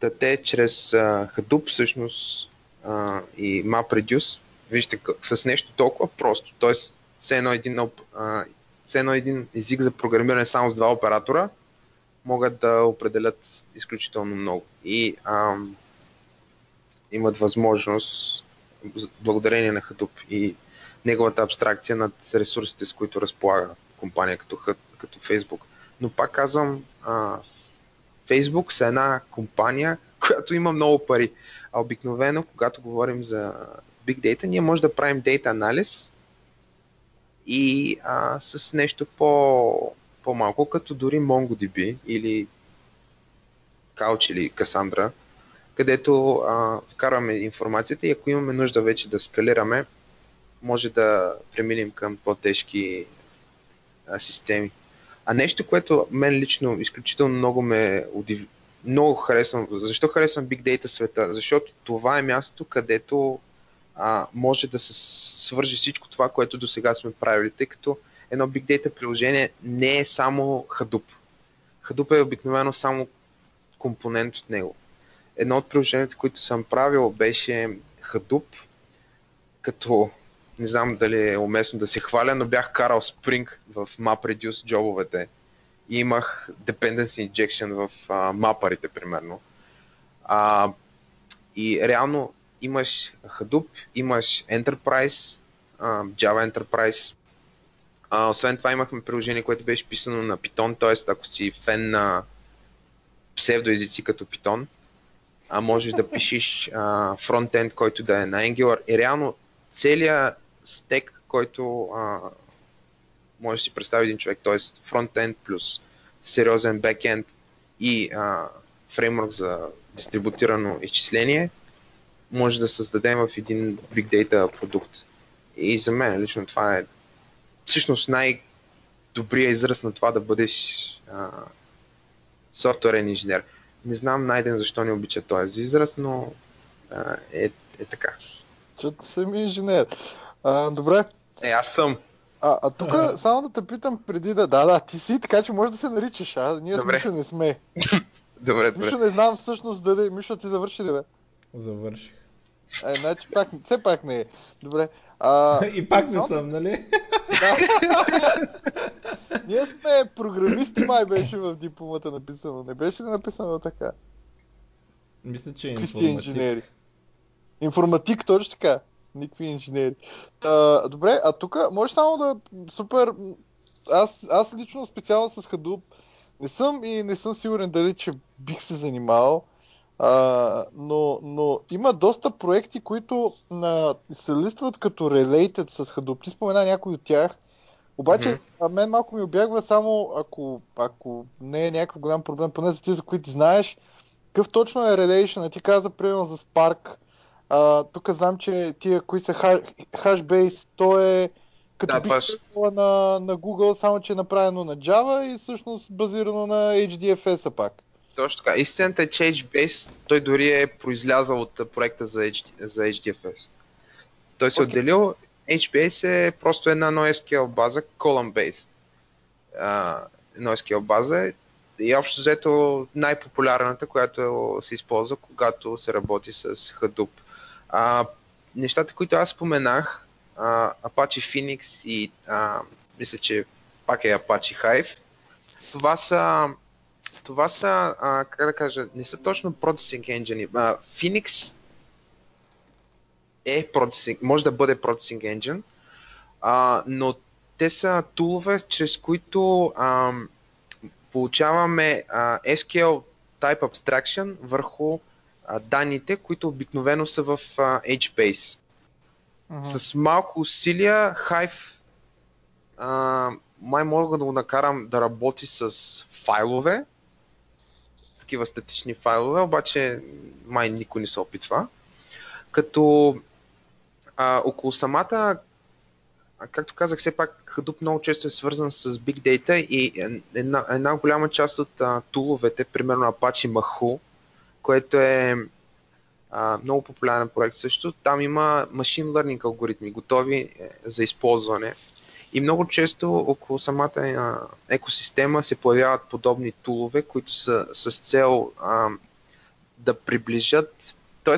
Та те чрез uh, Hadoop всъщност uh, и MapReduce, вижте, с нещо толкова просто, т.е. все все едно един език за програмиране само с два оператора, могат да определят изключително много. И uh, имат възможност, благодарение на Hadoop и неговата абстракция над ресурсите, с които разполага компания като, като Facebook. Но пак казвам, а, Facebook са една компания, която има много пари. А обикновено, когато говорим за Big Data, ние може да правим Data анализ и а, с нещо по, по-малко, като дори MongoDB или Couch или Cassandra, където а, вкарваме информацията и ако имаме нужда вече да скалираме, може да преминем към по-тежки а, системи. А нещо, което мен лично изключително много ме удив... много харесвам. Защо харесвам Big Data света? Защото това е мястото, където а, може да се свържи всичко това, което до сега сме правили, тъй като едно Big Data приложение не е само Hadoop. Hadoop е обикновено само компонент от него. Едно от приложенията, които съм правил, беше Hadoop, като не знам дали е уместно да се хваля, но бях карал Spring в MapReduce джобовете и имах dependency injection в а, мапарите, примерно. А, и реално имаш Hadoop, имаш Enterprise, а, Java Enterprise. А, освен това имахме приложение, което беше писано на Python, т.е. ако си фен на псевдоезици като Python, а можеш да пишеш фронтенд, който да е на Angular. И реално целият стек, който а, може да си представи един човек, т.е. фронтенд плюс сериозен бекенд и а, фреймворк за дистрибутирано изчисление, може да създадем в един Big Data продукт. И за мен лично това е всъщност най-добрият израз на това да бъдеш а, софтуерен инженер. Не знам Найден защо не обича този израз, но а, е, е така. Чето съм инженер. А, добре. Е, аз съм. А, а тук само да те питам преди да... Да, да, ти си, така че може да се наричаш, а? Ние добре. с Мишо не сме. добре, добре. Мишо не знам всъщност дали... Мишо, ти завърши ли бе? Завърших. Е, значи пак, все пак не е. Добре. А, и пак не съм, нали? Да. Ние сме програмисти, май беше в дипломата написано. Не беше ли написано така? Мисля, че е Какви инженери? Информатик, точно така. Никакви инженери. А, добре, а тук може само да... Супер... Аз, аз лично специално с Hadoop не съм и не съм сигурен дали, че бих се занимавал. А, но, но има доста проекти, които на, се листват като related с Hadoop. Ти спомена някой от тях. Обаче, mm-hmm. мен малко ми обягва само, ако, ако не е някакъв голям проблем, поне за ти, за които знаеш, какъв точно е relation? Ти каза, примерно, за Spark. А, тук знам, че тия, които са Hashbase, то е като да, това... на, на Google, само че е направено на Java и всъщност базирано на HDFS-а пак. Точно така. Истината е, че HBase, той дори е произлязал от проекта за, HD, за HDFS. Той се okay. отделил. HBase е просто една NoSQL база, column-based. Uh, NoSQL база е и общо взето най-популярната, която се използва, когато се работи с Hadoop. Uh, нещата, които аз споменах, uh, Apache Phoenix и uh, мисля, че пак е Apache Hive, това са това са, а, как да кажа, не са точно processing engine. А, Phoenix е processing, може да бъде processing engine, а, но те са тулове, чрез които а, получаваме а, SQL type abstraction върху а, данните, които обикновено са в а, HBase. Uh-huh. С малко усилия Hive а, май мога да го накарам да работи с файлове, такива статични файлове, обаче май никой не се опитва. Като а, около самата както казах, все пак Hadoop много често е свързан с Big Data и една, една голяма част от а, туловете, примерно Apache Mahu, което е а, много популярен проект също, там има Machine Learning алгоритми, готови е, за използване. И много често около самата екосистема се появяват подобни тулове, които са с цел а, да приближат, т.е.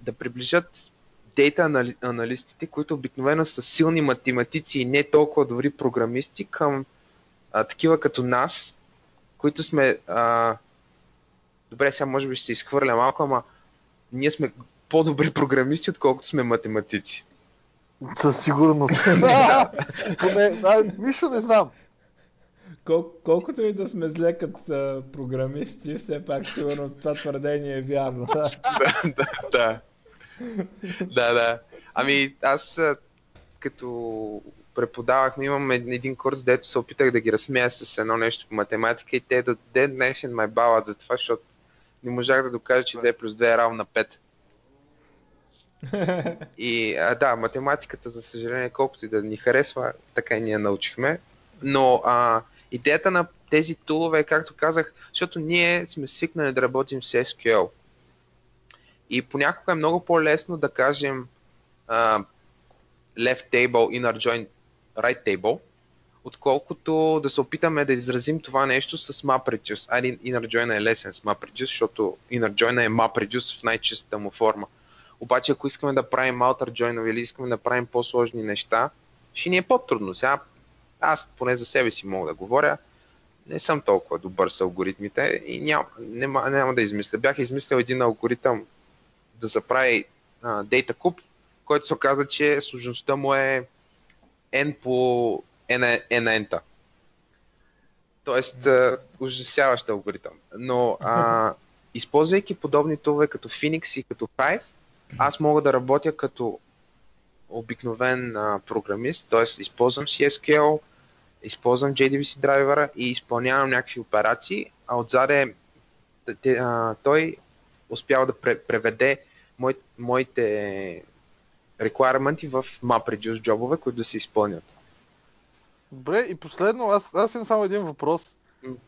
да приближат дейта аналистите, които обикновено са силни математици и не толкова добри програмисти, към а, такива като нас, които сме. А, добре, сега може би ще се изхвърля малко, ама ние сме по-добри програмисти, отколкото сме математици. Със сигурност. Поне, а, Мишо не знам. Кол, колкото и да сме зле като програмисти, все пак сигурно това твърдение е вярно. да, да, да. да, да. Ами аз като преподавахме, имам един курс, дето се опитах да ги разсмея с едно нещо по математика и те до ден днешен ме балат за това, защото не можах да докажа, че 2 плюс 2 е равно на 5. И а, да, математиката, за съжаление, колкото и да ни харесва, така и ние научихме. Но а, идеята на тези тулове е, както казах, защото ние сме свикнали да работим с SQL. И понякога е много по-лесно да кажем uh, left table, inner join, right table, отколкото да се опитаме да изразим това нещо с MapReduce. Айде, inner join е лесен с MapReduce, защото inner join е MapReduce в най-чистата му форма. Обаче, ако искаме да правим outer join или искаме да правим по-сложни неща, ще ни е по-трудно. Сега, аз поне за себе си мога да говоря, не съм толкова добър с алгоритмите и няма, няма, няма да измисля. Бях измислил един алгоритъм да заправи а, Data Cube, който се оказа, че сложността му е N по N, N, N Тоест, а, ужасяващ алгоритъм. Но а, използвайки подобни тулове като Phoenix и като Hive, аз мога да работя като обикновен а, програмист, т.е. използвам CSQL, използвам JDBC драйвера и изпълнявам някакви операции, а отзаде той успява да преведе мой, моите requirements в MapReduce джобове, които да се изпълнят. Добре, и последно, аз, аз имам само един въпрос,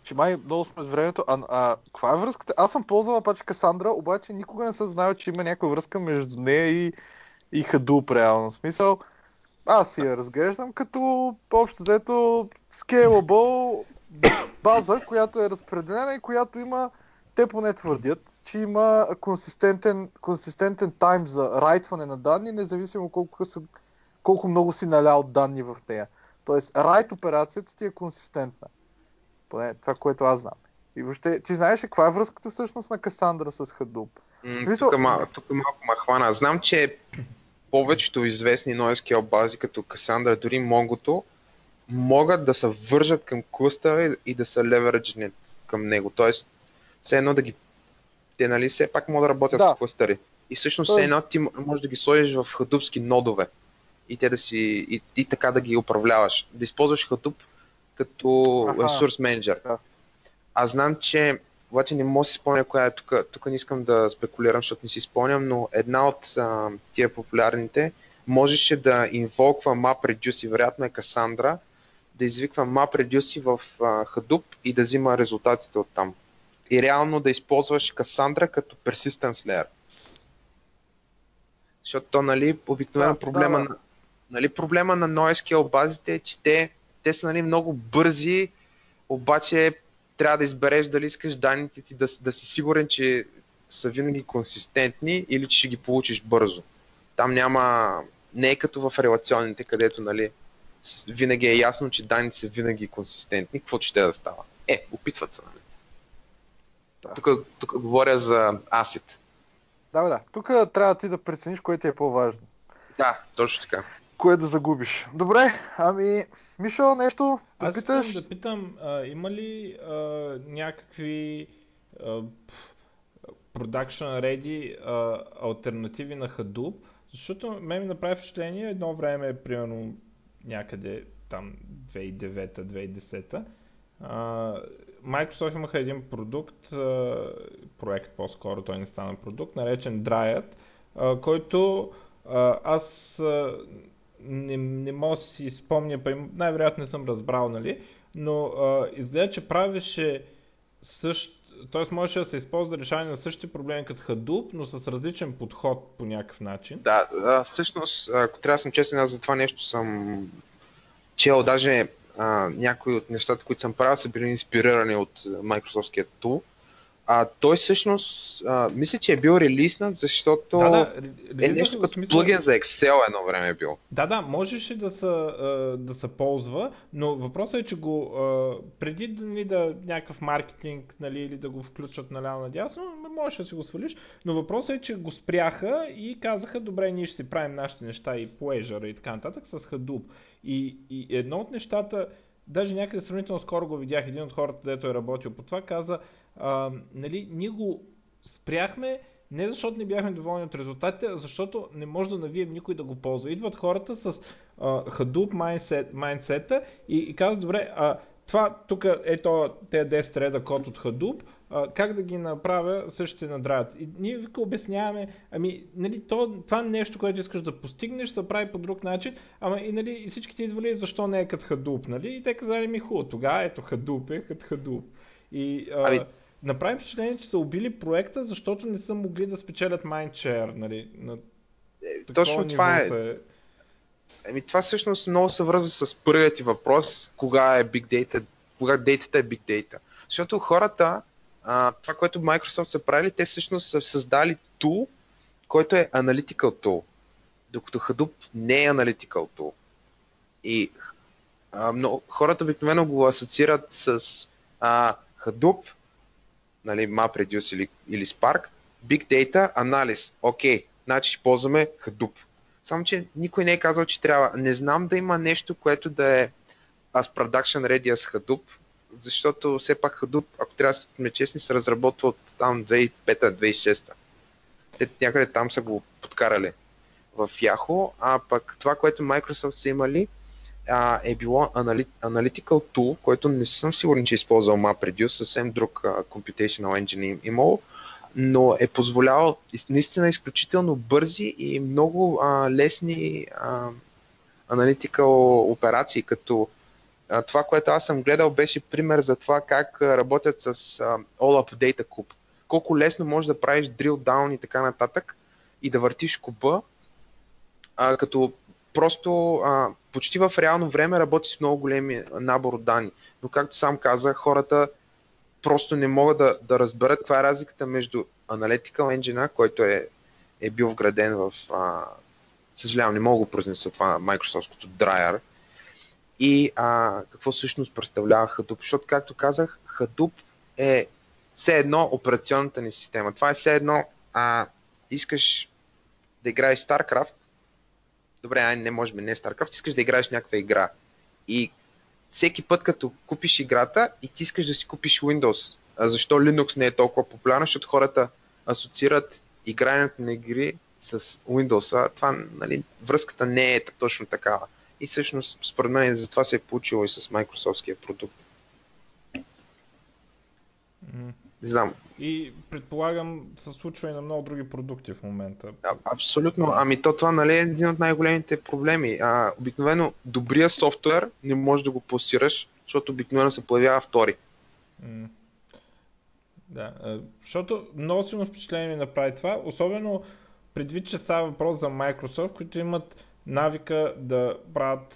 че май много сме с времето. А, а каква е връзката? Аз съм ползвал паче Касандра, обаче никога не съм знал, че има някаква връзка между нея и, и Hadoop, реално. Смисъл, аз я разглеждам като общо взето scalable база, която е разпределена и която има те поне твърдят, че има консистентен, консистентен тайм за райтване на данни, независимо колко, са, колко много си налял данни в нея. Тоест, райт операцията ти е консистентна. Поне това, което аз знам. И въобще, ти знаеш ли каква е връзката всъщност на Касандра с? Mm, смисъл... тук, мал, тук малко ма хвана. Знам, че повечето известни NoSQL бази, като Cassandra, дори Mongo, могат да се вържат към клъстъра и да се левереджнат към него. Тоест, все едно да ги... Те, нали, все пак могат да работят да. в клъстъри. И всъщност все едно ти можеш да ги сложиш в хадупски нодове и те да си, и, и така да ги управляваш. Да използваш Hadoop като аха. ресурс менеджер. Да. Аз знам, че обаче не мога да си спомня коя е тук. Тук не искам да спекулирам, защото не си спомням, но една от а, тия популярните можеше да инволква MapReduce и вероятно е Cassandra, да извиква MapReduce в а, Hadoop и да взима резултатите от там и реално да използваш Cassandra като persistence layer. Защото то, нали, обикновено да, проблема, да, да. На, нали, проблема на NoSQL базите е, че те, те са нали, много бързи, обаче трябва да избереш дали искаш данните ти да, да си сигурен, че са винаги консистентни или че ще ги получиш бързо. Там няма, не е като в релационните, където нали, винаги е ясно, че данните са винаги консистентни, какво ще да става. Е, опитват се. Нали. Да. Тук, тук говоря за ACID. Да, да. Тук трябва ти да прецениш кое ти е по-важно. Да, точно така. Кое да загубиш. Добре, ами, Мишо, нещо да Аз питаш? да питам, а, има ли а, някакви а, production ready а, альтернативи на Hadoop? Защото мен ми направи впечатление едно време, примерно някъде там 2009-2010, Microsoft имаха един продукт, проект по-скоро, той не стана продукт, наречен Dryad, който аз не, не мога да си спомня, най-вероятно не съм разбрал, нали? Но а, изгледа, че правеше същ, т.е. можеше да се използва за решаване на същите проблеми като Hadoop, но с различен подход по някакъв начин. Да, а, всъщност, ако трябва да съм честен, аз за това нещо съм чел даже а, някои от нещата, които съм правил, са били инспирирани от Microsoftския тул. А той всъщност, а, мисля, че е бил релиснат, защото да, да, е нещо като смисъл... плагин за Excel едно време е бил. Да, да, можеше да се, да се ползва, но въпросът е, че го преди нали, да някакъв маркетинг нали, или да го включат наляво надясно, можеше да си го свалиш, но въпросът е, че го спряха и казаха, добре, ние ще си правим нашите неща и по Azure и така нататък с Hadoop. И, и едно от нещата, даже някъде сравнително скоро го видях, един от хората, дето е работил по това, каза, а, нали, ние го спряхме не защото не бяхме доволни от резултатите, а защото не може да навием никой да го ползва. Идват хората с а, Hadoop mindset, mindset и, и казват, добре, а, това тук е то, те 10 реда код от Hadoop, а, как да ги направя, също ще надраят. И ние вика обясняваме, ами, нали, то, това нещо, което искаш да постигнеш, се прави по друг начин, ама и, нали, и всички ти идвали, защо не е като Hadoop, нали? И те казали ми хубаво, тогава ето Hadoop е като Hadoop. И, а, ами, направи впечатление, че са убили проекта, защото не са могли да спечелят Mindshare, нали? На е, точно това е. Се... Еми, това всъщност много се връзва с първият ти въпрос, кога е Big Data, кога дейтата е Big Data. Защото хората, а, това, което Microsoft са правили, те всъщност са създали tool, който е Analytical Tool, докато Hadoop не е Analytical Tool. И а, но, хората обикновено го асоциират с а, Hadoop нали, MapReduce или, или Spark, Big Data, анализ. Окей, okay, значи ще ползваме Hadoop. Само, че никой не е казал, че трябва. Не знам да има нещо, което да е as production ready as Hadoop, защото все пак Hadoop, ако трябва да сме честни, се разработва от там 2005-2006. Те някъде там са го подкарали в Yahoo, а пък това, което Microsoft са имали, а, е било Analytical Tool, който не съм сигурен, че е използвал MapReduce, съвсем друг а, Computational Engine имал, но е позволявал наистина изключително бързи и много а, лесни а, Analytical операции, като а, това, което аз съм гледал, беше пример за това как работят с а, Up Data Cube. Колко лесно можеш да правиш drill down и така нататък и да въртиш куба, а, като просто а, почти в реално време работи с много големи набор от данни. Но както сам каза, хората просто не могат да, да разберат каква е разликата между Analytical Engine, който е, е бил вграден в... А, съжалявам, не мога да произнеса това на Microsoftското Dryer, и а, какво всъщност представлява Hadoop. Защото, както казах, Hadoop е все едно операционната ни система. Това е все едно а, искаш да играеш StarCraft добре, ай, не може би не е StarCraft, искаш да играеш някаква игра. И всеки път, като купиш играта и ти искаш да си купиш Windows. А защо Linux не е толкова популярен? Защото хората асоциират игрането на игри с Windows. А това, нали, връзката не е точно такава. И всъщност, според мен, затова се е получило и с Microsoftския продукт. Не знам. И предполагам се случва и на много други продукти в момента. А, абсолютно. Ами то това нали, е един от най-големите проблеми. А, обикновено добрия софтуер не можеш да го пласираш, защото обикновено се появява втори. М- да, защото много силно впечатление ми направи това, особено предвид, че става въпрос за Microsoft, които имат навика да правят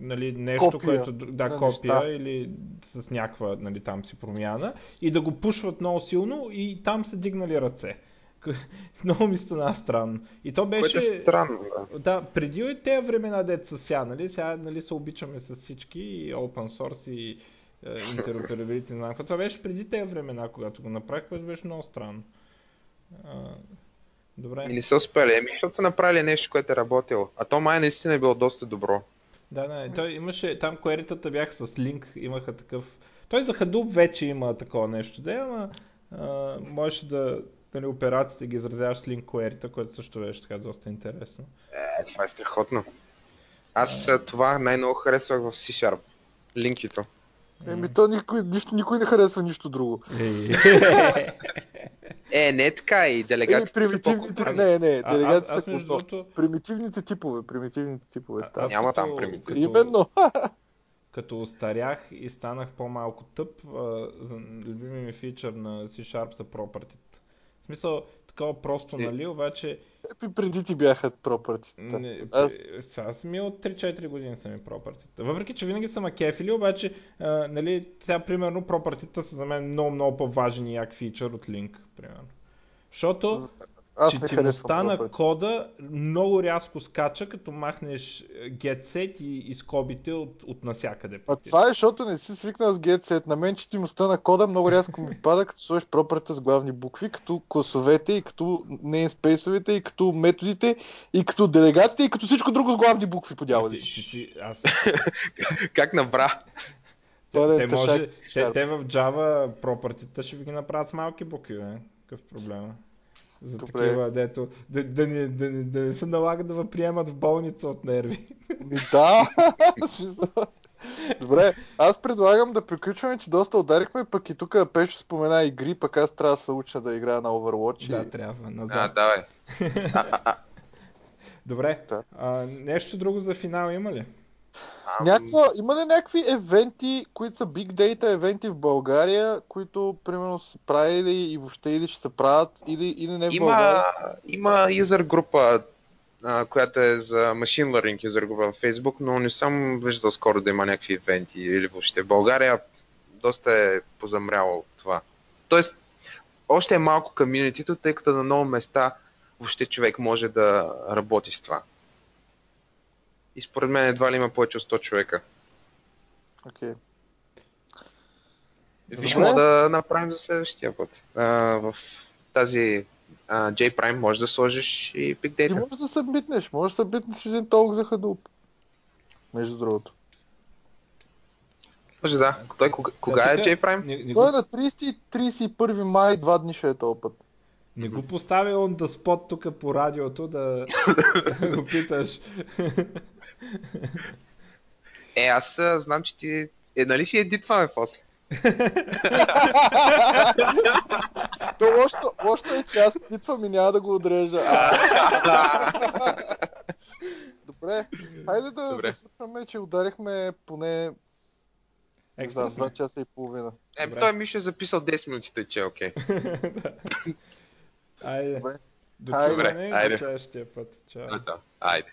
нали, нещо, копия което да, копия неща. или с някаква нали, там си промяна и да го пушват много силно и там са дигнали ръце. много ми стана странно. И то беше... Което е странно, да. Да, преди и тези времена деца сега, нали, сега нали, се обичаме с всички и open source и е, интероперабилити, не знам Това беше преди тези времена, когато го направих, което беше много странно. А, добре. И не са успели, еми, защото са направили нещо, което е работило. А то май наистина е било доста добро. Да, да, той имаше, там коеритата бяха с линк, имаха такъв... Той за Hadoop вече има такова нещо, да, ама а, можеш да, нали, операциите ги изразяваш с линк query което също беше така доста интересно. Е, това е страхотно. Аз а... това най-много харесвах в C-Sharp. Линкито. Еми, то никой, нищо, никой не харесва нищо друго. Е, не е така и Е, делегатите примитивните, са не, не, А- аз- делегатите аз са другото- Примитивните типове, примитивните типове А- стават. аз Няма като- там примитив. като- Именно. Като устарях и станах по-малко тъп, любими ми фичър на C-Sharp са property. В смисъл, такова просто, Е. нали, обаче преди ти бяха пропъртите. не, Аз- сега са ми от 3-4 години са ми property. Въпреки, че винаги са ма кефили, обаче, а, нали, сега примерно property са за мен много, много по-важен и як фичър от Link, примерно. Защото Аз не четимостта на кода много рязко скача, като махнеш е, get set и, и скобите от, от насякъде. А това е, защото не си свикнал с GetSet. На мен четимостта на кода много рязко ми пада, като сложиш пропърта с главни букви, като класовете и като namespace-овете и като методите и като делегатите и като всичко друго с главни букви по Ти- дяволи. ти си- аз, Как набра? Това те, е те, може, те, те в Java пропъртите ще ви ги направят с малки букви, бе. Какъв проблема? За Добре. такива, дето, да, да, не, да, не- да не се налага да приемат в болница от нерви. Ми да! Добре, аз предлагам да приключваме, че доста ударихме, пък и тук Пешо спомена игри, пък аз трябва да се уча да играя на Overwatch. да, и... трябва. А, Назад. давай. Добре. Да. А, нещо друго за финал има ли? Някаква, има ли някакви евенти, които са big data евенти в България, които примерно са правили и въобще или ще се правят, или, или не в България? Има, има юзер група, а, която е за Machine Learning юзер група в Facebook, но не съм виждал скоро да има някакви ивенти или въобще. В България доста е позамряло това. Тоест, още е малко комьюнитито, тъй като на много места въобще човек може да работи с това. И според мен едва ли има повече от 100 човека. Окей. Виж, Добре. мога да направим за следващия път. А, в тази а, J-Prime може да сложиш и Big Ти Data. можеш да събитнеш, можеш да събитнеш един толк за Hadoop. Между другото. Може да. Той кога, кога Да, е J-Prime? Не, не, Той е на 30 и 31 май, два дни ще е този път. не го поставя on the spot тук по радиото да, да го питаш. Е, аз знам, че ти... Е, нали си едитваме после? То лошото, лошото е, че аз идвам и няма да го отрежа. Добре, хайде да, Добре. да свършваме, че ударихме поне не знам, Екстра. 2 часа и половина. Е, Добре. той Мишо е записал 10 минути, тъй че е окей. Айде. Добре. До Айде. до следващия път. Чао. Айде.